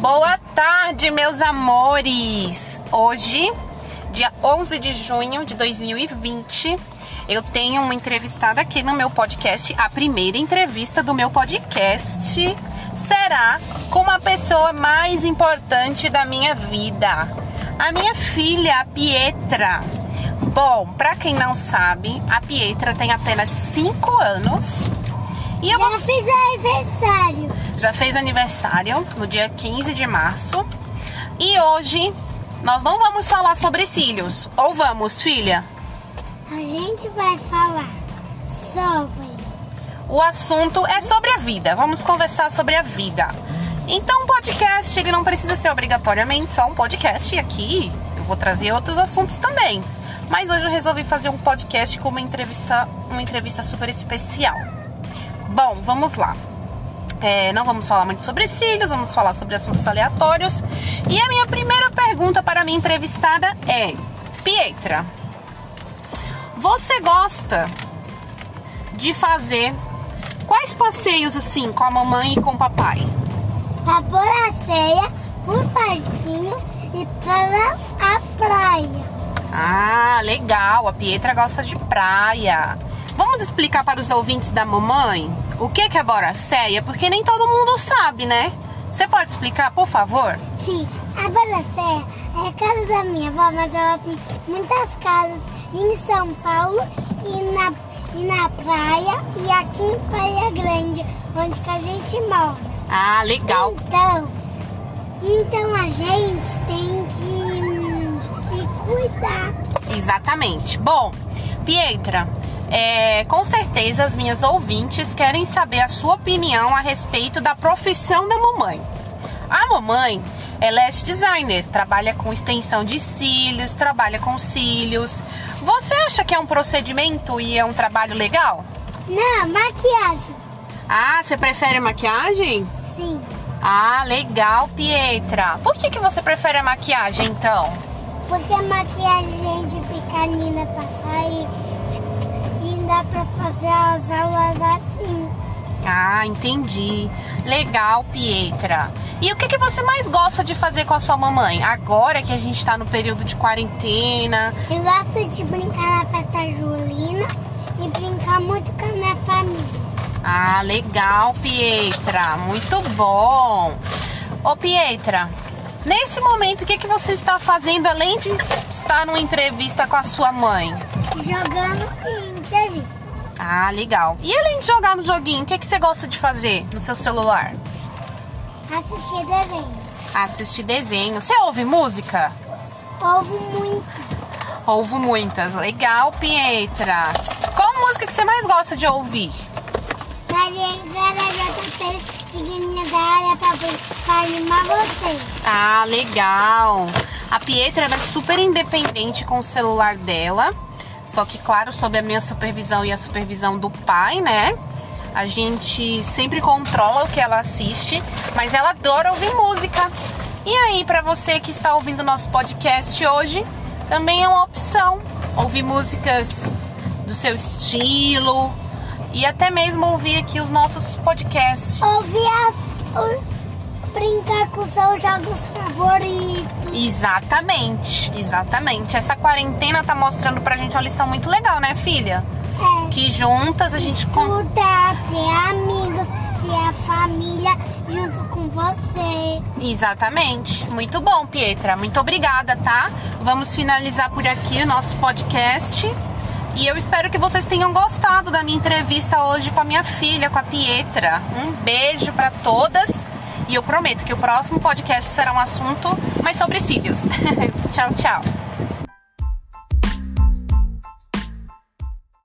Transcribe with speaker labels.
Speaker 1: Boa tarde, meus amores! Hoje, dia 11 de junho de 2020, eu tenho uma entrevistada aqui no meu podcast. A primeira entrevista do meu podcast será com uma pessoa mais importante da minha vida, a minha filha, a Pietra. Bom, pra quem não sabe, a Pietra tem apenas 5 anos. E eu
Speaker 2: Já
Speaker 1: vou
Speaker 2: fiz aniversário.
Speaker 1: Já fez aniversário no dia 15 de março. E hoje nós não vamos falar sobre cílios. Ou vamos, filha?
Speaker 2: A gente vai falar sobre
Speaker 1: O assunto é sobre a vida. Vamos conversar sobre a vida. Então, o podcast ele não precisa ser obrigatoriamente só um podcast. E aqui eu vou trazer outros assuntos também. Mas hoje eu resolvi fazer um podcast com uma entrevista, uma entrevista super especial. Bom, vamos lá. É, não vamos falar muito sobre cílios, vamos falar sobre assuntos aleatórios. E a minha primeira pergunta para a minha entrevistada é: Pietra, você gosta de fazer quais passeios assim com a mamãe e com o papai?
Speaker 2: a ceia, por parquinho e para a praia.
Speaker 1: Ah, legal. A Pietra gosta de praia. Vamos explicar para os ouvintes da mamãe o que é Boracéia, porque nem todo mundo sabe, né? Você pode explicar, por favor?
Speaker 2: Sim, a Baracéia é a casa da minha avó, mas ela tem muitas casas em São Paulo e na, e na praia e aqui em Praia Grande, onde que a gente mora.
Speaker 1: Ah, legal.
Speaker 2: Então, então a gente tem que se cuidar.
Speaker 1: Exatamente. Bom, Pietra, é, com certeza as minhas ouvintes querem saber a sua opinião a respeito da profissão da mamãe. A mamãe é lash designer, trabalha com extensão de cílios, trabalha com cílios. Você acha que é um procedimento e é um trabalho legal?
Speaker 2: Não, maquiagem.
Speaker 1: Ah, você prefere maquiagem?
Speaker 2: Sim,
Speaker 1: Ah, legal, Pietra. Por que, que você prefere a maquiagem então?
Speaker 2: porque a maquiagem de fica linda pra sair e dá pra fazer as aulas assim.
Speaker 1: Ah, entendi. Legal, Pietra. E o que, que você mais gosta de fazer com a sua mamãe? Agora que a gente tá no período de quarentena.
Speaker 2: Eu gosto de brincar na festa julina e brincar muito com a minha família.
Speaker 1: Ah, legal, Pietra. Muito bom. Ô, Pietra, nesse momento, o que, que você está fazendo além de estar numa entrevista com a sua mãe?
Speaker 2: Jogando em entrevista.
Speaker 1: Ah, legal. E além de jogar no joguinho, o que, que você gosta de fazer no seu celular?
Speaker 2: Assistir desenho.
Speaker 1: Assistir desenho. Você ouve música?
Speaker 2: Ouvo muito.
Speaker 1: Ouvo muitas. Legal, Pietra. Qual música que você mais gosta de ouvir?
Speaker 2: Maria da área animar.
Speaker 1: Ah, legal. A Pietra é super independente com o celular dela. Só que, claro, sob a minha supervisão e a supervisão do pai, né? A gente sempre controla o que ela assiste, mas ela adora ouvir música. E aí, pra você que está ouvindo nosso podcast hoje, também é uma opção ouvir músicas do seu estilo e até mesmo ouvir aqui os nossos podcasts.
Speaker 2: Ouvir as, brincar com seus jogos favoritos.
Speaker 1: Exatamente, exatamente. Essa quarentena tá mostrando pra gente uma lição muito legal, né, filha?
Speaker 2: É.
Speaker 1: Que juntas a gente.
Speaker 2: Estudar, ter amigos, ter a família junto com você.
Speaker 1: Exatamente. Muito bom, Pietra. Muito obrigada, tá? Vamos finalizar por aqui o nosso podcast. E eu espero que vocês tenham gostado da minha entrevista hoje com a minha filha, com a Pietra. Um beijo pra todas. E eu prometo que o próximo podcast será um assunto mais sobre cílios. tchau, tchau.